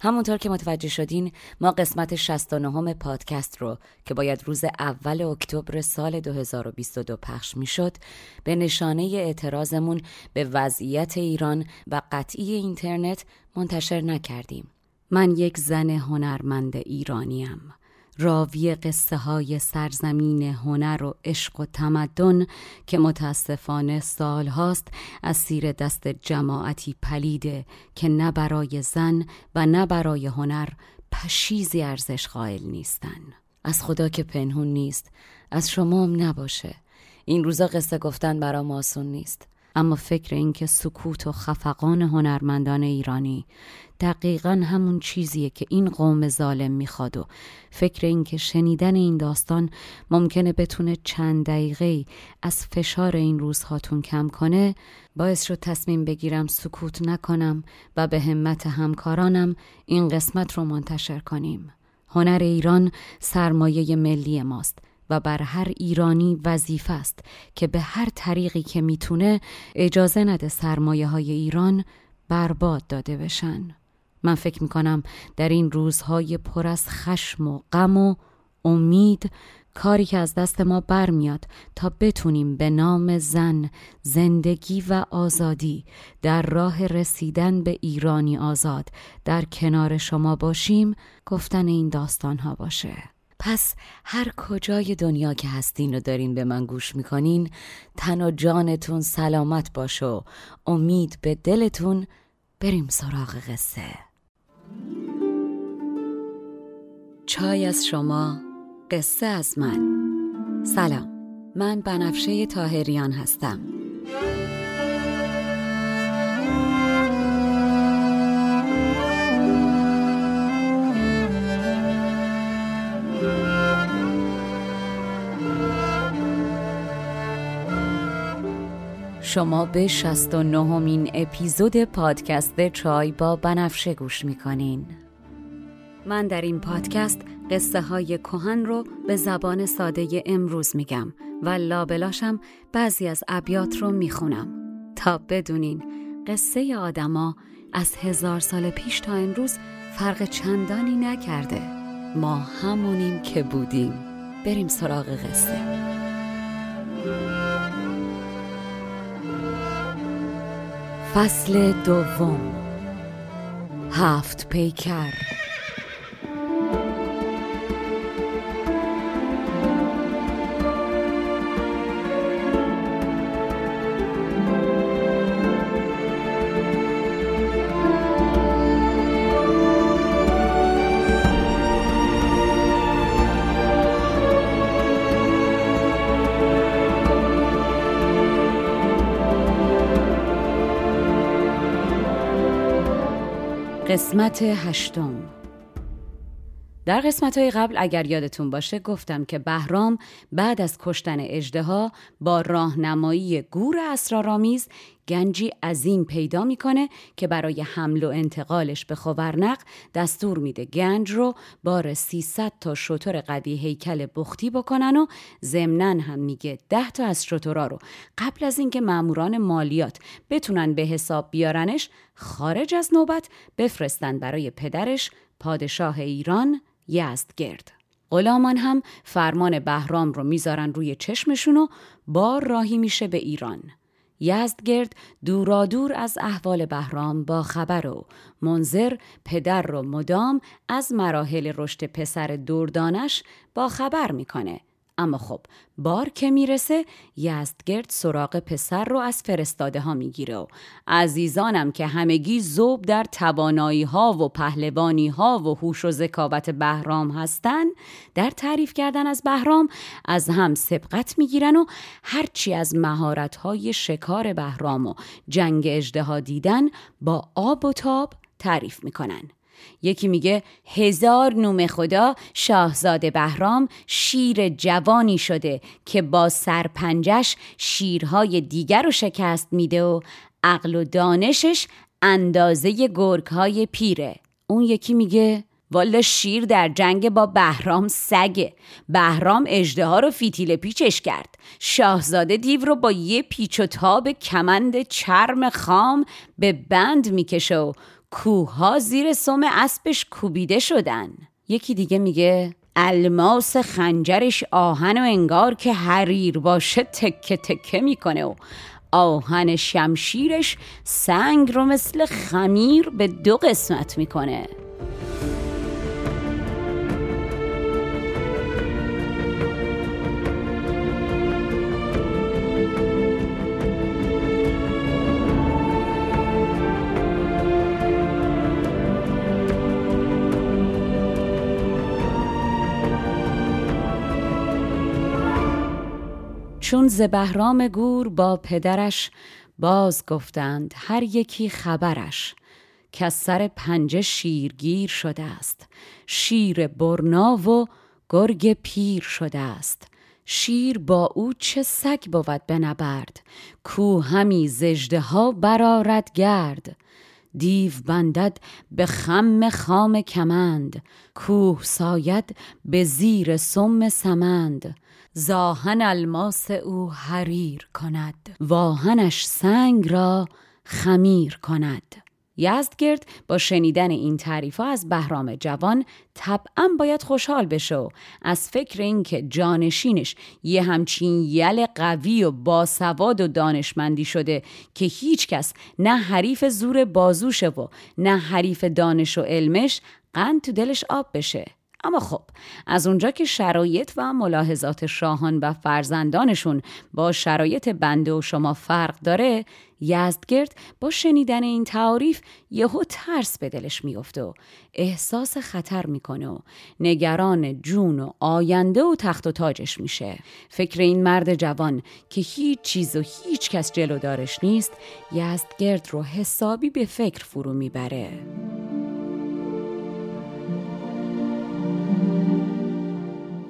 همونطور که متوجه شدین ما قسمت 69 پادکست رو که باید روز اول اکتبر سال 2022 پخش می‌شد به نشانه اعتراضمون به وضعیت ایران و قطعی اینترنت منتشر نکردیم. من یک زن هنرمند ایرانیم. راوی قصه های سرزمین هنر و عشق و تمدن که متاسفانه سال هاست از سیر دست جماعتی پلیده که نه برای زن و نه برای هنر پشیزی ارزش قائل نیستن. از خدا که پنهون نیست از شما هم نباشه. این روزا قصه گفتن برام آسون نیست. اما فکر اینکه سکوت و خفقان هنرمندان ایرانی دقیقا همون چیزیه که این قوم ظالم می‌خواد و فکر اینکه شنیدن این داستان ممکنه بتونه چند دقیقه از فشار این روزهاتون کم کنه باعث شد تصمیم بگیرم سکوت نکنم و به همت همکارانم این قسمت رو منتشر کنیم. هنر ایران سرمایه ملی ماست. و بر هر ایرانی وظیفه است که به هر طریقی که می‌تونه اجازه نده سرمایه های ایران برباد داده بشن. من فکر می‌کنم در این روزهای پر از خشم و غم و امید کاری که از دست ما برمیاد تا بتونیم به نام زن زندگی و آزادی در راه رسیدن به ایرانی آزاد در کنار شما باشیم گفتن این داستان ها باشه پس هر کجای دنیا که هستین و دارین به من گوش می‌کنین تن و جانتون سلامت باش و امید به دلتون. بریم سراغ قصه. چای از شما قصه از من. سلام من بنفشه تاهریان هستم. شما به 69 مین اپیزود پادکست چای با بنفشه گوش می‌کنین. من در این پادکست قصه های کهن رو به زبان ساده امروز میگم و لابلاشم بعضی از ابیات رو می‌خونم. تا بدونین قصه آدما از هزار سال پیش تا امروز فرق چندانی نکرده. ما همونیم که بودیم. بریم سراغ قصه. فصل دوم. هفت پیکر. قسمت هشتم. در قسمت های قبل اگر یادتون باشه گفتم که بهرام بعد از کشتن اجدها با راهنمایی گور اسرارآمیز گنجی عظیم پیدا می‌کنه که برای حمل و انتقالش به خاورنق دستور میده گنج رو بار 300 تا شطور قوی هیکل بختی بکنن و ضمنا هم میگه 10 تا از شطورا رو قبل از اینکه ماموران مالیات بتونن به حساب بیارنش خارج از نوبت بفرستن برای پدرش پادشاه ایران یزدگرد غلامان هم فرمان بهرام رو می‌ذارن روی چشمشون و بار راهی میشه به ایران. یزدگرد دورادور از احوال بهرام با خبر و منظر پدر رو مدام از مراحل رشد پسر دردانش با خبر می‌کنه. اما خب بار که می‌رسه یزدگرد سراغ پسر رو از فرستاده ها می‌گیره و عزیزانم که همگی زوب در توانایی ها و پهلوانی ها و هوش و ذکاوت بهرام هستن در تعریف کردن از بهرام از هم سبقت می‌گیرن و هرچی از مهارت های شکار بهرام و جنگ اجده دیدن با آب و تاب تعریف می‌کنن. یکی میگه هزار نوم خدا شاهزاده بهرام شیر جوانی شده که با سرپنجش شیرهای دیگر رو شکست میده و عقل و دانشش اندازه گرگ های پیره. اون یکی میگه والا شیر در جنگ با بهرام سگه. بهرام اجده رو فیتیل پیچش کرد. شاهزاده دیو رو با یه پیچ و تاب کمند چرم خام به بند می‌کشه و کوها زیر سم اسبش کوبیده شدن. یکی دیگه میگه الماس خنجرش آهن و انگار که حریر باشه تکه تکه می‌کنه و آهن شمشیرش سنگ رو مثل خمیر به دو قسمت می‌کنه. چون ز بهرام گور با پدرش باز گفتند هر یکی خبرش که از سر پنجه شیرگیر شده است شیر برنا و گرگ پیر شده است شیر با او چه سگ بود بنبرد کو همی زجده ها برارد گرد. دیو بندد به خم خام کمند کوه ساید به زیر سم سمند. زاهن الماس او حریر کند واهنش سنگ را خمیر کند. یزدگرد با شنیدن این تعریف از بهرام جوان طبعا باید خوشحال بشه و از فکر اینکه جانشینش یه همچین یل قوی و باسواد و دانشمندی شده که هیچکس نه حریف زور بازوشه و نه حریف دانش و علمش قند تو دلش آب بشه. اما خب از اونجا که شرایط و ملاحظات شاهان و فرزندانشون با شرایط بنده و شما فرق داره یزدگرد با شنیدن این تعاریف یهو ترس به دلش میفته و احساس خطر می‌کنه و نگران جون و آینده و تخت و تاجش میشه. فکر این مرد جوان که هیچ چیز و هیچ کس جلو دارش نیست یزدگرد رو حسابی به فکر فرو می‌بره.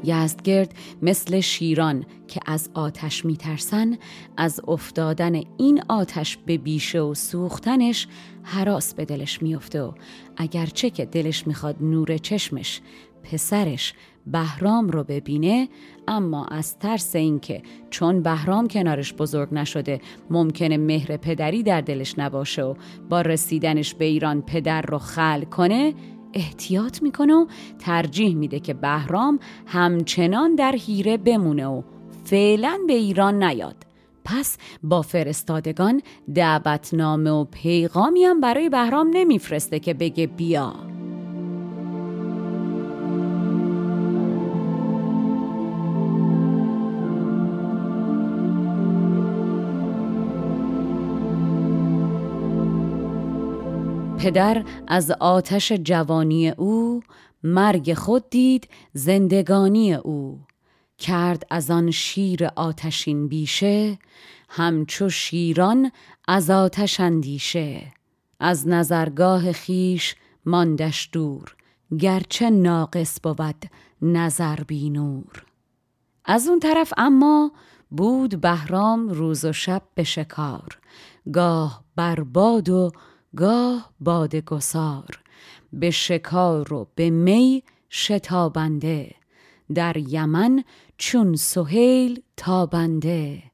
یزدگرد مثل شیران که از آتش میترسن از افتادن این آتش به بیشه و سوختنش حراس به دلش میفته و اگرچه که دلش می‌خواد نور چشمش پسرش بهرام رو ببینه اما از ترس اینکه چون بهرام کنارش بزرگ نشده ممکنه مهر پدری در دلش نباشه و با رسیدنش به ایران پدر رو خل کنه احتیاط می‌کنه و ترجیح میده که بهرام همچنان در هیره بمونه و فعلا به ایران نیاد. پس با فرستادگان دعوتنامه و پیغامی هم برای بهرام نمیفرسته که بگه بیا. پدر از آتش جوانی او مرگ خود دید زندگانی او کرد از آن شیر آتشین بیشه همچو شیران از آتش اندیشه. از نظرگاه خیش ماندش دور گرچه ناقص بود نظر بی نور از اون طرف اما بود بهرام روز و شب به شکار گاه برباد و گاه باد گسار به شکار و به می شتابنده در یمن چون سهیل تابنده.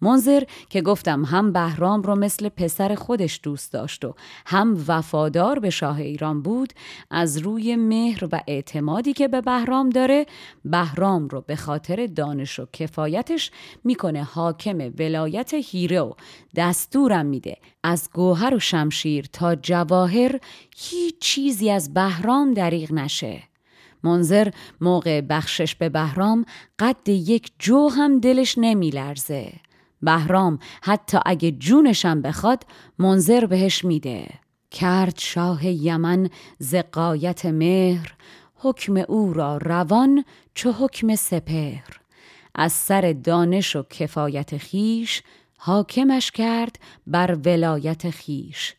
منظر که گفتم هم بهرام رو مثل پسر خودش دوست داشت و هم وفادار به شاه ایران بود از روی مهر و اعتمادی که به بهرام داره بهرام رو به خاطر دانش و کفایتش می‌کنه حاکم ولایت هیره و دستورم میده از گوهر و شمشیر تا جواهر هیچ چیزی از بهرام دریغ نشه. منظر موقع بخشش به بهرام قد یک جو هم دلش نمیلرزه. بهرام حتی اگه جونشم بخواد منظر بهش میده. کرد شاه یمن زقایت مهر حکم او را روان چو حکم سپهر. از سر دانش و کفایت خیش حاکمش کرد بر ولایت خیش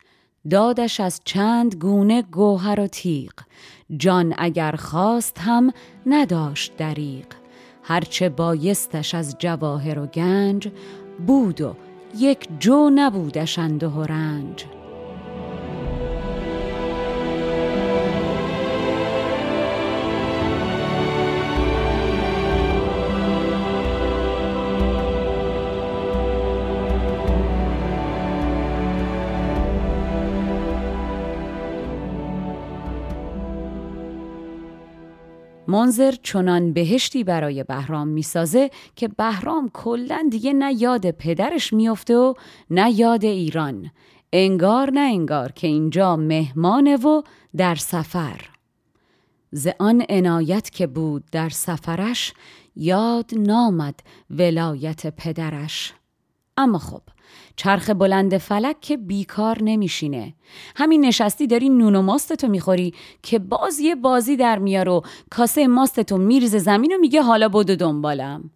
دادش از چند گونه گوهر و تیغ. جان اگر خواست هم نداشت دریق هرچه بایستش از جواهر و گنج بود و یک جو نبودش انده و رنج. منظر چنان بهشتی برای بهرام می‌سازه که بهرام کلا دیگه نه یاد پدرش میفته و نه یاد ایران. انگار نه انگار که اینجا مهمانه و در سفر. ز آن عنایت که بود در سفرش یاد نامد ولایت پدرش. اما خب چرخ بلند فلک که بیکار نمیشینه. همین نشستی داری نون و ماستتو می‌خوری که باز یه بازی در میار و کاسه ماستتو میریزه زمین و میگه حالا بدو دنبالم.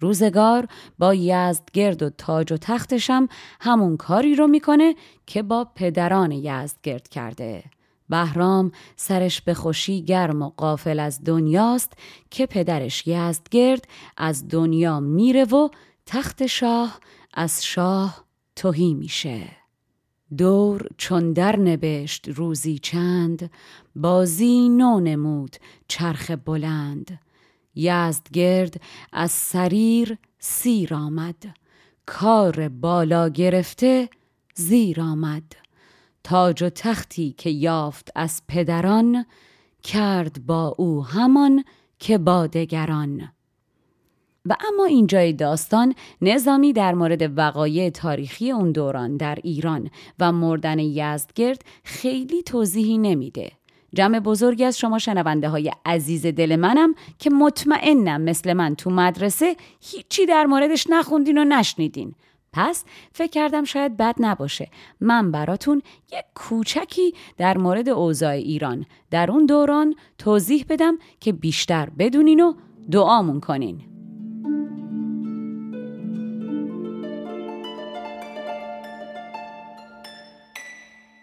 روزگار با یزدگرد و تاج و تختشم همون کاری رو می‌کنه که با پدران یزدگرد کرده. بهرام سرش به خوشی گرم و قافل از دنیاست که پدرش یزدگرد از دنیا میره و تخت شاه از شاه توهی میشه. دور چون در نبشت روزی چند بازی نو نمود چرخ بلند. یزدگرد از سریر سیر آمد کار بالا گرفته زیر آمد. تاج و تختی که یافت از پدران کرد با او همان که با دگران. و اما اینجای داستان نظامی در مورد وقایع تاریخی اون دوران در ایران و مردن یزدگرد خیلی توضیحی نمیده. جمع بزرگی از شما شنونده های عزیز دل منم که مطمئنم مثل من تو مدرسه هیچی در موردش نخوندین و نشنیدین. پس فکر کردم شاید بد نباشه من براتون یک کوچکی در مورد اوضاع ایران در اون دوران توضیح بدم که بیشتر بدونین و دعامون کنین.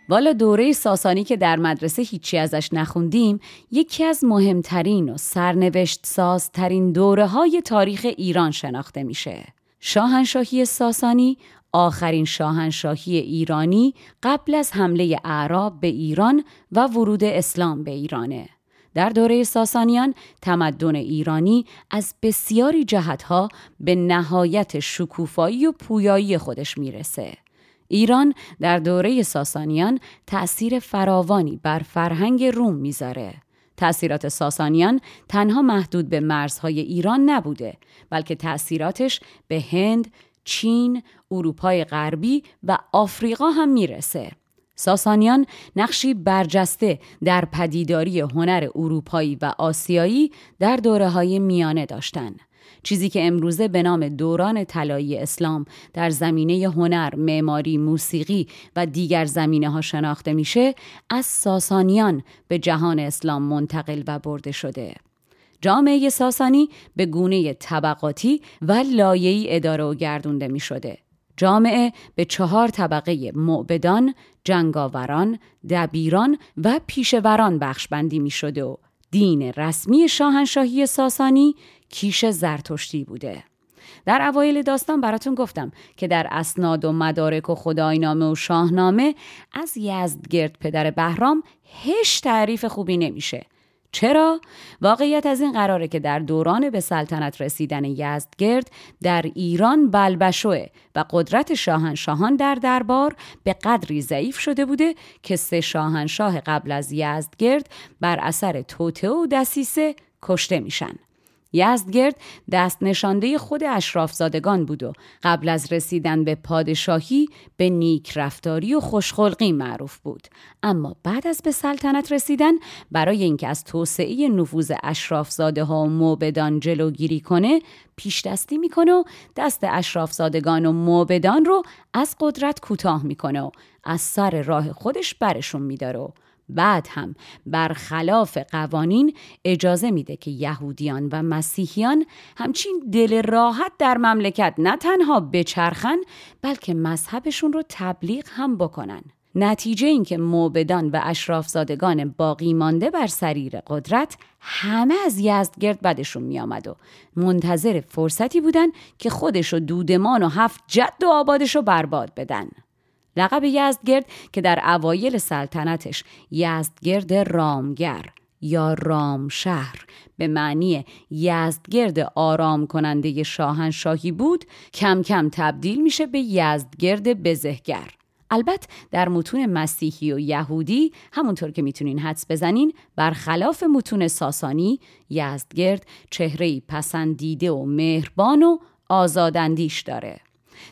والا دوره ساسانی که در مدرسه هیچی ازش نخوندیم یکی از مهمترین و سرنوشت سازترین دوره های تاریخ ایران شناخته میشه. شاهنشاهی ساسانی آخرین شاهنشاهی ایرانی قبل از حمله اعراب به ایران و ورود اسلام به ایرانه. در دوره ساسانیان تمدن ایرانی از بسیاری جهتها به نهایت شکوفایی و پویایی خودش می‌رسه. ایران در دوره ساسانیان تأثیر فراوانی بر فرهنگ روم می‌ذاره. تأثیرات ساسانیان تنها محدود به مرزهای ایران نبوده بلکه تأثیراتش به هند، چین، اروپای غربی و آفریقا هم می‌رسه. ساسانیان نقشی برجسته در پدیداری هنر اروپایی و آسیایی در دوره های میانه داشتند. چیزی که امروزه به نام دوران طلایی اسلام در زمینه هنر، معماری، موسیقی و دیگر زمینه ها شناخته میشه از ساسانیان به جهان اسلام منتقل و برده شده. جامعه ساسانی به گونه طبقاتی و لایه‌ای اداره و گردونده می شده. جامعه به چهار طبقه معبدان، جنگاوران، دبیران و پیشوران بخشبندی می شده و دین رسمی شاهنشاهی ساسانی کیش زرتشتی بوده. در اوایل داستان براتون گفتم که در اسناد و مدارک و خداینامه و شاهنامه از یزدگرد پدر بهرام هیچ تعریف خوبی نمیشه. چرا؟ واقعیت از این قراره که در دوران به سلطنت رسیدن یزدگرد در ایران بلبشوه و قدرت شاهنشاهان در دربار به قدری ضعیف شده بوده که سه شاهنشاه قبل از یزدگرد بر اثر توته و دسیسه کشته میشن. یزدگرد دست نشانده خود اشرافزادگان بود و قبل از رسیدن به پادشاهی به نیک رفتاری و خوشخلقی معروف بود. اما بعد از به سلطنت رسیدن برای اینکه از توسعه نفوذ اشرافزاده ها و موبدان جلوگیری کنه پیش دستی می‌کنه و دست اشرافزادگان و موبدان رو از قدرت کوتاه می‌کنه و از سر راه خودش برشون میداره. بعد هم برخلاف قوانین اجازه میده که یهودیان و مسیحیان همچین دل راحت در مملکت نه تنها بچرخن بلکه مذهبشون رو تبلیغ هم بکنن. نتیجه اینکه موبدان و اشرافزادگان باقی مانده بر سریر قدرت همه از یزدگرد بدشون میآمد و منتظر فرصتی بودن که خودش و دودمان و هفت جد و آبادش برباد بدن. لقب یزدگرد که در اوایل سلطنتش یزدگرد رامگر یا رامشهر به معنی یزدگرد آرام کننده شاهنشاهی بود کم کم تبدیل میشه به یزدگرد بزهگر. البته در متون مسیحی و یهودی همونطور که می‌تونین حدس بزنین برخلاف متون ساسانی یزدگرد چهره پسندیده و مهربان و آزاداندیش داره.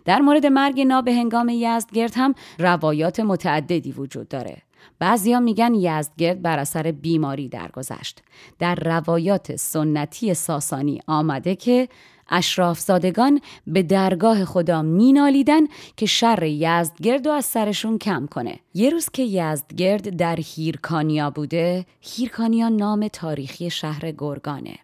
در مورد مرگ ناب هنگام یزدگرد هم روایات متعددی وجود داره. بعضیا میگن یزدگرد بر اثر بیماری درگذشت. در روایات سنتی ساسانی آمده که اشرافزادگان به درگاه خدا مینالیدن که شر یزدگرد رو از سرشون کم کنه. یه روز که یزدگرد در هیرکانیا بوده، هیرکانیا نام تاریخی شهر گرگانه.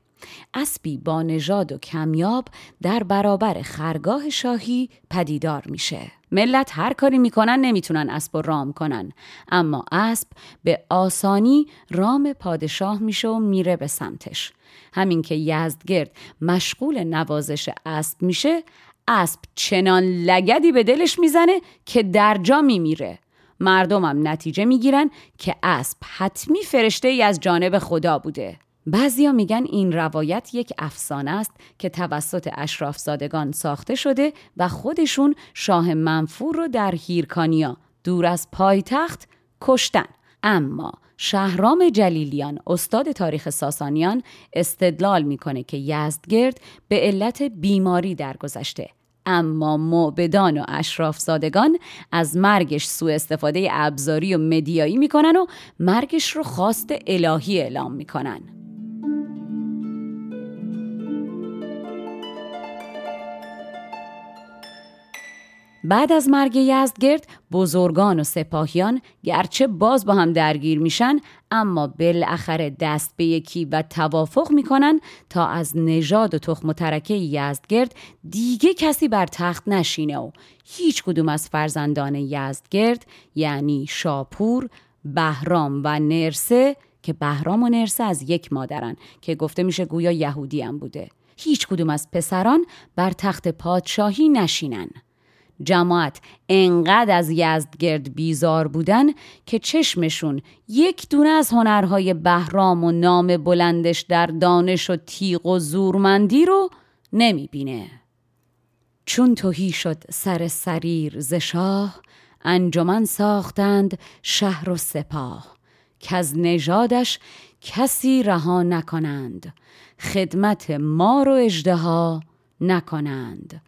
اسبی با نژاد و کمیاب در برابر خرگاه شاهی پدیدار میشه. ملت هر کاری می‌کنن نمی‌تونن اسب و رام کنن اما اسب به آسانی رام پادشاه میشه و میره به سمتش. همین که یزدگرد مشغول نوازش اسب میشه اسب چنان لگدی به دلش می‌زنه که در جا میمیره. مردمم نتیجه می‌گیرن که اسب حتمی فرشته ای از جانب خدا بوده. بعضیا میگن این روایت یک افسانه است که توسط اشرافزادگان ساخته شده و خودشون شاه منفور رو در هیرکانیا دور از پایتخت کشتن. اما شهرام جلیلیان استاد تاریخ ساسانیان استدلال می‌کنه که یزدگرد به علت بیماری درگذشته. اما معبدان و اشرافزادگان از مرگش سوء استفاده ابزاری و مدیایی می‌کنن و مرگش رو خواست الهی اعلام می‌کنن. بعد از مرگ یزدگرد بزرگان و سپاهیان گرچه باز با هم درگیر میشن اما بالاخره دست به یکی و توافق می‌کنن تا از نژاد و تخم و ترکه یزدگرد دیگه کسی بر تخت نشینه و هیچ کدوم از فرزندان یزدگرد یعنی شاپور، بهرام و نرسه که بهرام و نرسه از یک مادرن که گفته میشه گویا یهودی هم بوده هیچ کدوم از پسران بر تخت پادشاهی نشینن. جماعت انقدر از یزدگرد بیزار بودن که چشمشون یک دونه از هنرهای بهرام و نام بلندش در دانش و تیغ و زورمندی رو نمی‌بینه. چون توهی شد سر سریر ز شاه انجمن ساختند شهر و سپاه که از نژادش کسی رها نکنند خدمت مار و اجدها نکنند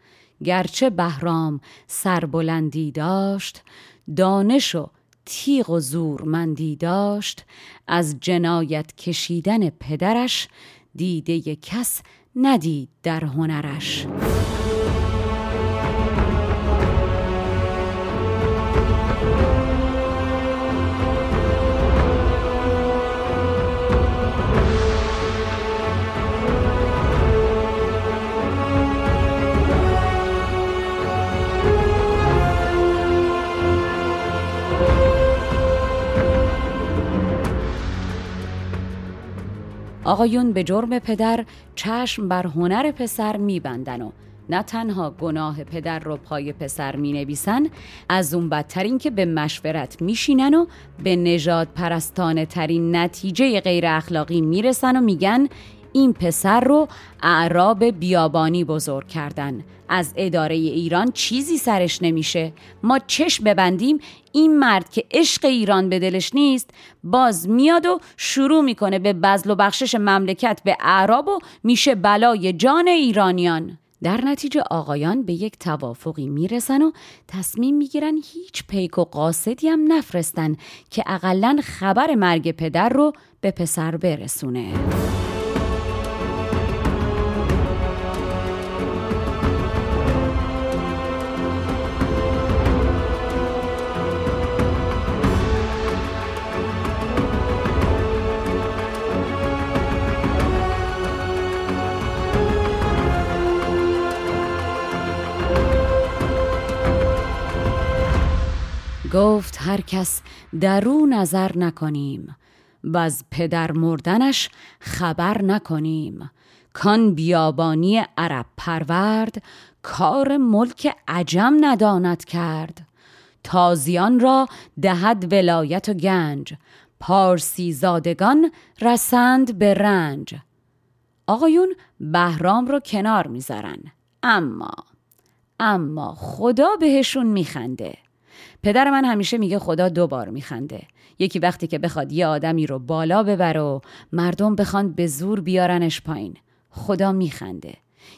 گرچه بهرام سربلندی داشت دانش و تیغ و زورمندی داشت از جنایت کشیدن پدرش دیده کس ندید در هنرش. آقایون به جرم پدر چشم بر هنر پسر میبندن و نه تنها گناه پدر رو پای پسر می نویسن از اون بدتر این که به مشورت میشینن و به نجات پرستانه ترین نتیجه غیر اخلاقی می‌رسن و میگن این پسر رو اعراب بیابانی بزرگ کردن. از اداره ایران چیزی سرش نمیشه. ما چشم ببندیم این مرد که عشق ایران به دلش نیست باز میاد و شروع می‌کنه به بزل و بخشش مملکت به اعراب و میشه بلای جان ایرانیان. در نتیجه آقایان به یک توافقی می‌رسن و تصمیم می‌گیرن هیچ پیک و قاصدی هم نفرستن که اقلا خبر مرگ پدر رو به پسر برسونه. هر کس در او نظر نکنیم. و از پدر مردنش خبر نکنیم. کان بیابانی عرب پرورد کار ملک عجم نداند کرد. تازیان را دهد ولایت و گنج پارسی زادگان رسند به رنج. آقایون بهرام رو کنار می‌ذارن. اما اما خدا بهشون میخنده. پدر من همیشه میگه خدا دو بار میخنده. یکی وقتی که بخواد یه آدمی رو بالا ببره و مردم بخوان به زور بیارنش پایین خدا میخنده.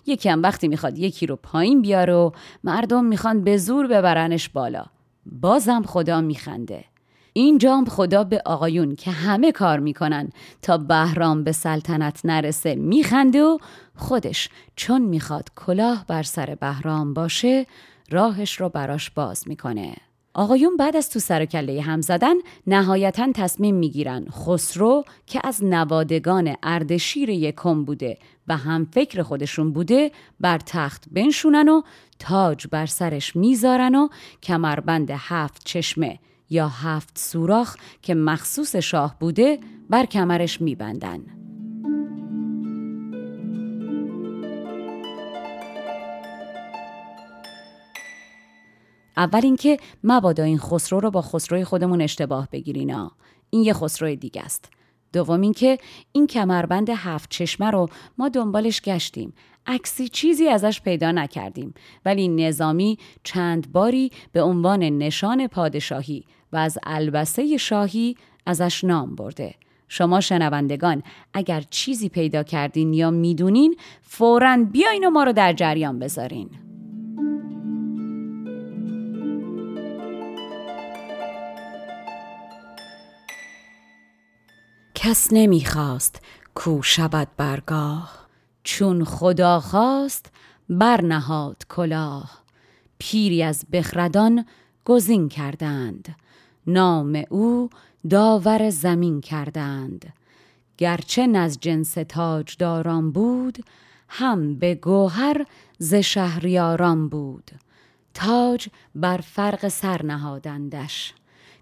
یکی هم وقتی می‌خواد یکی رو پایین بیاره و مردم می‌خوان به زور ببرنش بالا بازم خدا میخنده. اینجام خدا به آقایون که همه کار می‌کنن تا بهرام به سلطنت نرسه میخنده و خودش چون می‌خواد کلاه بر سر بهرام باشه راهش رو براش باز می‌کنه. آقایون بعد از تو سر و کله هم زدن نهایتا تصمیم می‌گیرن خسرو که از نوادگان اردشیر یکم بوده و هم فکر خودشون بوده بر تخت بنشونن و تاج بر سرش می‌ذارن و کمربند هفت چشمه یا هفت سوراخ که مخصوص شاه بوده بر کمرش میبندن. اول اینکه مبادا این خسرو رو با خسروی خودمون اشتباه بگیرینا این یه خسرو دیگه است. دوم اینکه این کمربند هفت چشمه رو ما دنبالش گشتیم. عکسی چیزی ازش پیدا نکردیم. ولی نظامی چند باری به عنوان نشان پادشاهی و از البسه شاهی ازش نام برده. شما شنوندگان اگر چیزی پیدا کردین یا می‌دونین فورا بیاین و ما رو در جریان بذارین. کس نمی‌خواست کو شود برگاه چون خدا خواست برنهاد کلاه. پیری از بخردان گزین کردند نام او داور زمین کردند. گرچه نز جنس تاجداران بود هم به گوهر ز شهریاران بود. تاج بر فرق سر نهادندش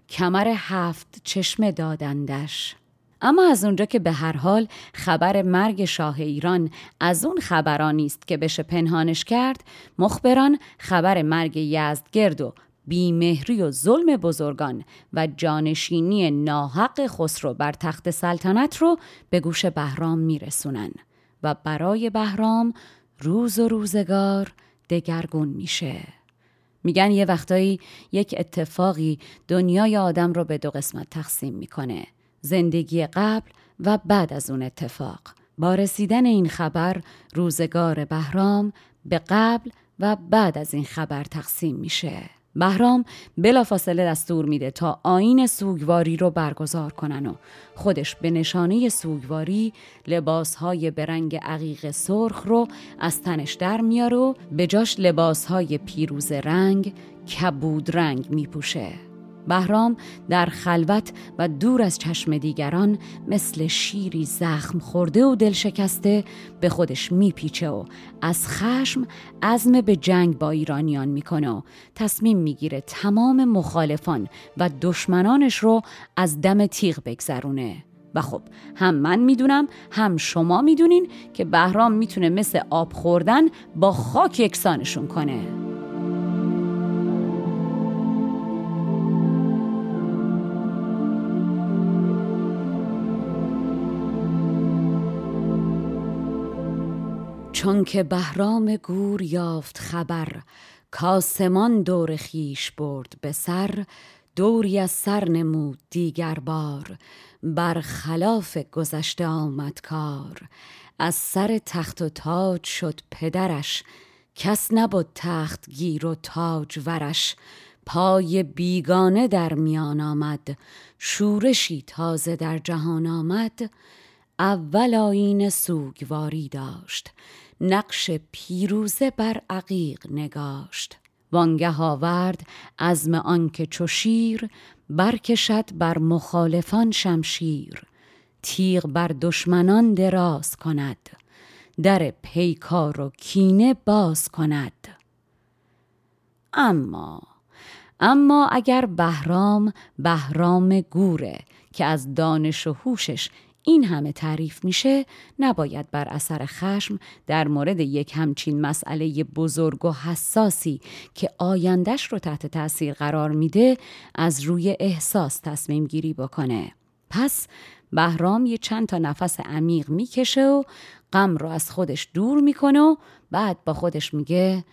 کمر هفت چشمه دادندش. اما از اونجا که به هر حال خبر مرگ شاه ایران از اون خبرانی است که بشه پنهانش کرد مخبران خبر مرگ یزدگرد و بیمهری و ظلم بزرگان و جانشینی ناحق خسرو بر تخت سلطنت رو به گوش بهرام میرسونن و برای بهرام روز و روزگار دگرگون میشه. میگن یه وقتایی یک اتفاقی دنیای آدم رو به دو قسمت تقسیم می‌کنه. زندگی قبل و بعد از اون اتفاق. با رسیدن این خبر روزگار بهرام به قبل و بعد از این خبر تقسیم میشه. بهرام بلافاصله دستور میده تا آین سوگواری رو برگزار کنن و خودش به نشانه سوگواری لباسهای به رنگ عقیق سرخ رو از تنش در میاره و به جاش لباسهای پیروز رنگ کبود رنگ میپوشه. بهرام در خلوت و دور از چشم دیگران مثل شیری زخم خورده و دل شکسته به خودش میپیچه و از خشم عزم به جنگ با ایرانیان می‌کنه و تصمیم می‌گیره تمام مخالفان و دشمنانش رو از دم تیغ بگذرونه. و خب هم من می‌دونم هم شما می‌دونین که بهرام می‌تونه مثل آب خوردن با خاک یکسانشون کنه. چون که بهرام گور یافت خبر کاسمان دور خیش برد به سر دوری از سر نمود دیگر بار. بر خلاف گذشته آمد کار از سر تخت و تاج شد پدرش. کس نبود تخت گیر و تاج ورش پای بیگانه در میان آمد. شورشی تازه در جهان آمد اول آین سوگواری داشت. نقش پیروزه بر عقیق نگاشت. وانگه آورد عزم آنکه چو شیر برکشد بر مخالفان شمشیر. تیغ بر دشمنان دراز کند در پیکار و کینه باز کند. اما اما اگر بهرام بهرام گوره که از دانش و هوشش این همه تعریف میشه نباید بر اثر خشم در مورد یک همچین مسئله بزرگ و حساسی که آیندش رو تحت تاثیر قرار میده از روی احساس تصمیم گیری بکنه. پس بهرام یه چند تا نفس عمیق می‌کشه و غم رو از خودش دور می‌کنه و بعد با خودش میگه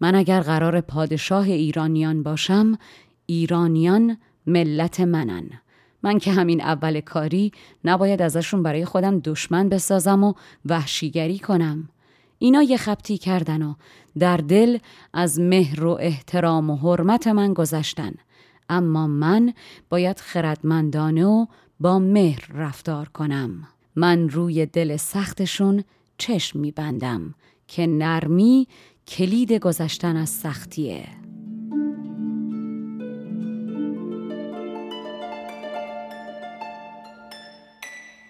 من اگر قرار پادشاه ایرانیان باشم ایرانیان ملت منن. من که همین اول کاری نباید ازشون برای خودم دشمن بسازم و وحشیگری کنم. اینا یه خبتی کردن و در دل از مهر و احترام و حرمت من گذشتن. اما من باید خردمندانه و با مهر رفتار کنم. من روی دل سختشون چشم میبندم که نرمی کلید گذشتن از سختیه.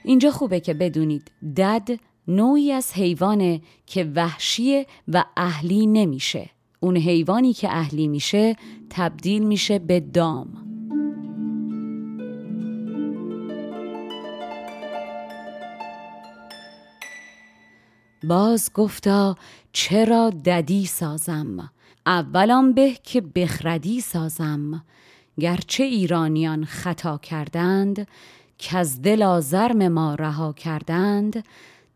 اینجا خوبه که بدونید دد نوعی از حیوانه که وحشیه و اهلی نمیشه. اون حیوانی که اهلی میشه تبدیل میشه به دام. باز گفتا چرا ددی سازم؟ اولام به که بخردی سازم. گرچه ایرانیان خطا کردند که از دل آزرم ما رها کردند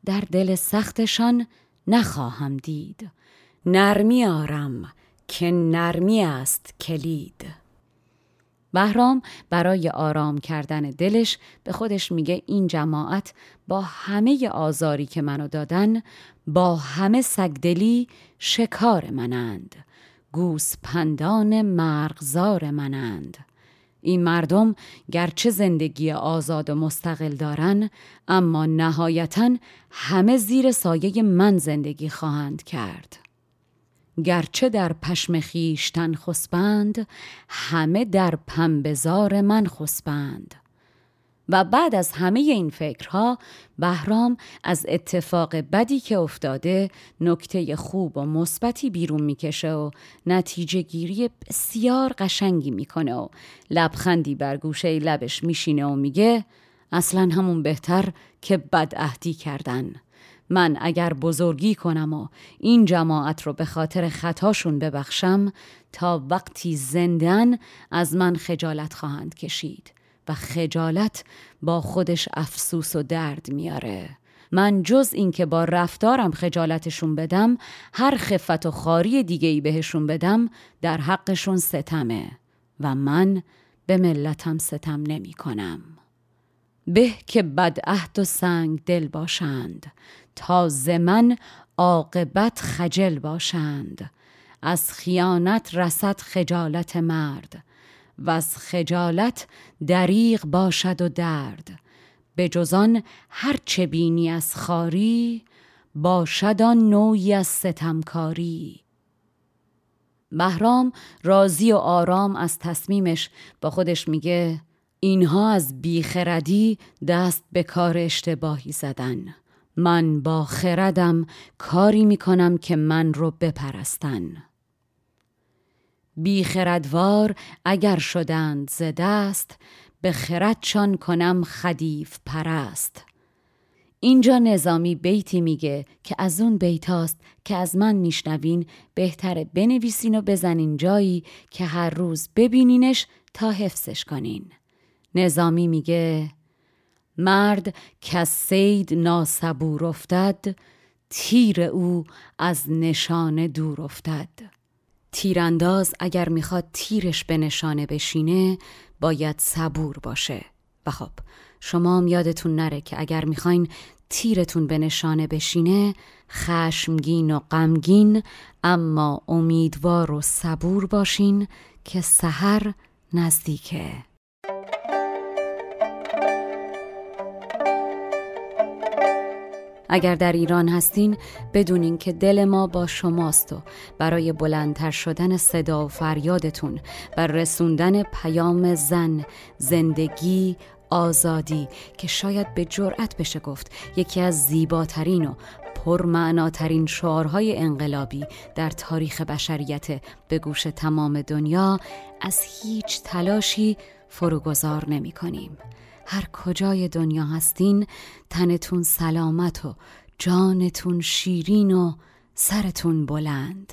در دل سختشان نخواهم دید. نرمی آرم که نرمی است کلید. بهرام برای آرام کردن دلش به خودش میگه این جماعت با همه آزاری که منو دادن با همه سگدلی شکار منند. گوس پندان مرغزار منند. این مردم گرچه زندگی آزاد و مستقل دارن اما نهایتا همه زیر سایه من زندگی خواهند کرد. گرچه در پشم خیشتن خسبند همه در پنبزار من خسبند. و بعد از همه این فکرها بهرام از اتفاق بدی که افتاده نکته خوب و مثبتی بیرون می‌کشه و نتیجه گیری بسیار قشنگی می‌کنه و لبخندی بر گوشه لبش میشینه و میگه اصلا همون بهتر که بدعهدی کردن. من اگر بزرگی کنم و این جماعت رو به خاطر خطاشون ببخشم تا وقتی زندن از من خجالت خواهند کشید. و خجالت با خودش افسوس و درد میاره من جز اینکه با رفتارم خجالتشون بدم هر خفت و خاری دیگه ای بهشون بدم در حقشون ستمه و من به ملتم ستم نمی کنم. به که بدعهد و سنگ دل باشند تا من عاقبت خجل باشند از خیانت رسد خجالت مرد و از خجالت دریغ باشد و درد. به جزان هر چه بینی از خاری باشد آن نوعی از ستمکاری. بهرام راضی و آرام از تصمیمش. با خودش میگه اینها از بیخردی دست به کار اشتباهی زدن. من با خردم کاری می‌کنم که من رو بپرستن. بیخردوار اگر شدند ز دست به خردشان کنم خدیف پرست. اینجا نظامی بیتی میگه که از اون بیتاست که از من میشنوین بهتره بنویسین و بزنین جایی که هر روز ببینینش تا حفظش کنین. نظامی میگه مرد که سید ناسبور افتد تیر او از نشانه دور افتد. تیرانداز اگر می‌خواد تیرش به نشانه بشینه باید صبور باشه. و خب شما هم یادتون نره که اگر می‌خواین تیرتون به نشانه بشینه خشمگین و غمگین اما امیدوار و صبور باشین که سحر نزدیکه. اگر در ایران هستین بدونین که دل ما با شماست و برای بلندتر شدن صدا و فریادتون و رسوندن پیام زن زندگی آزادی که شاید به جرأت بشه گفت یکی از زیباترین و پرمعناترین شعارهای انقلابی در تاریخ بشریت به گوش تمام دنیا از هیچ تلاشی فروگذار نمی کنیم. هر کجای دنیا هستین تنتون سلامت و جانتون شیرین و سرتون بلند.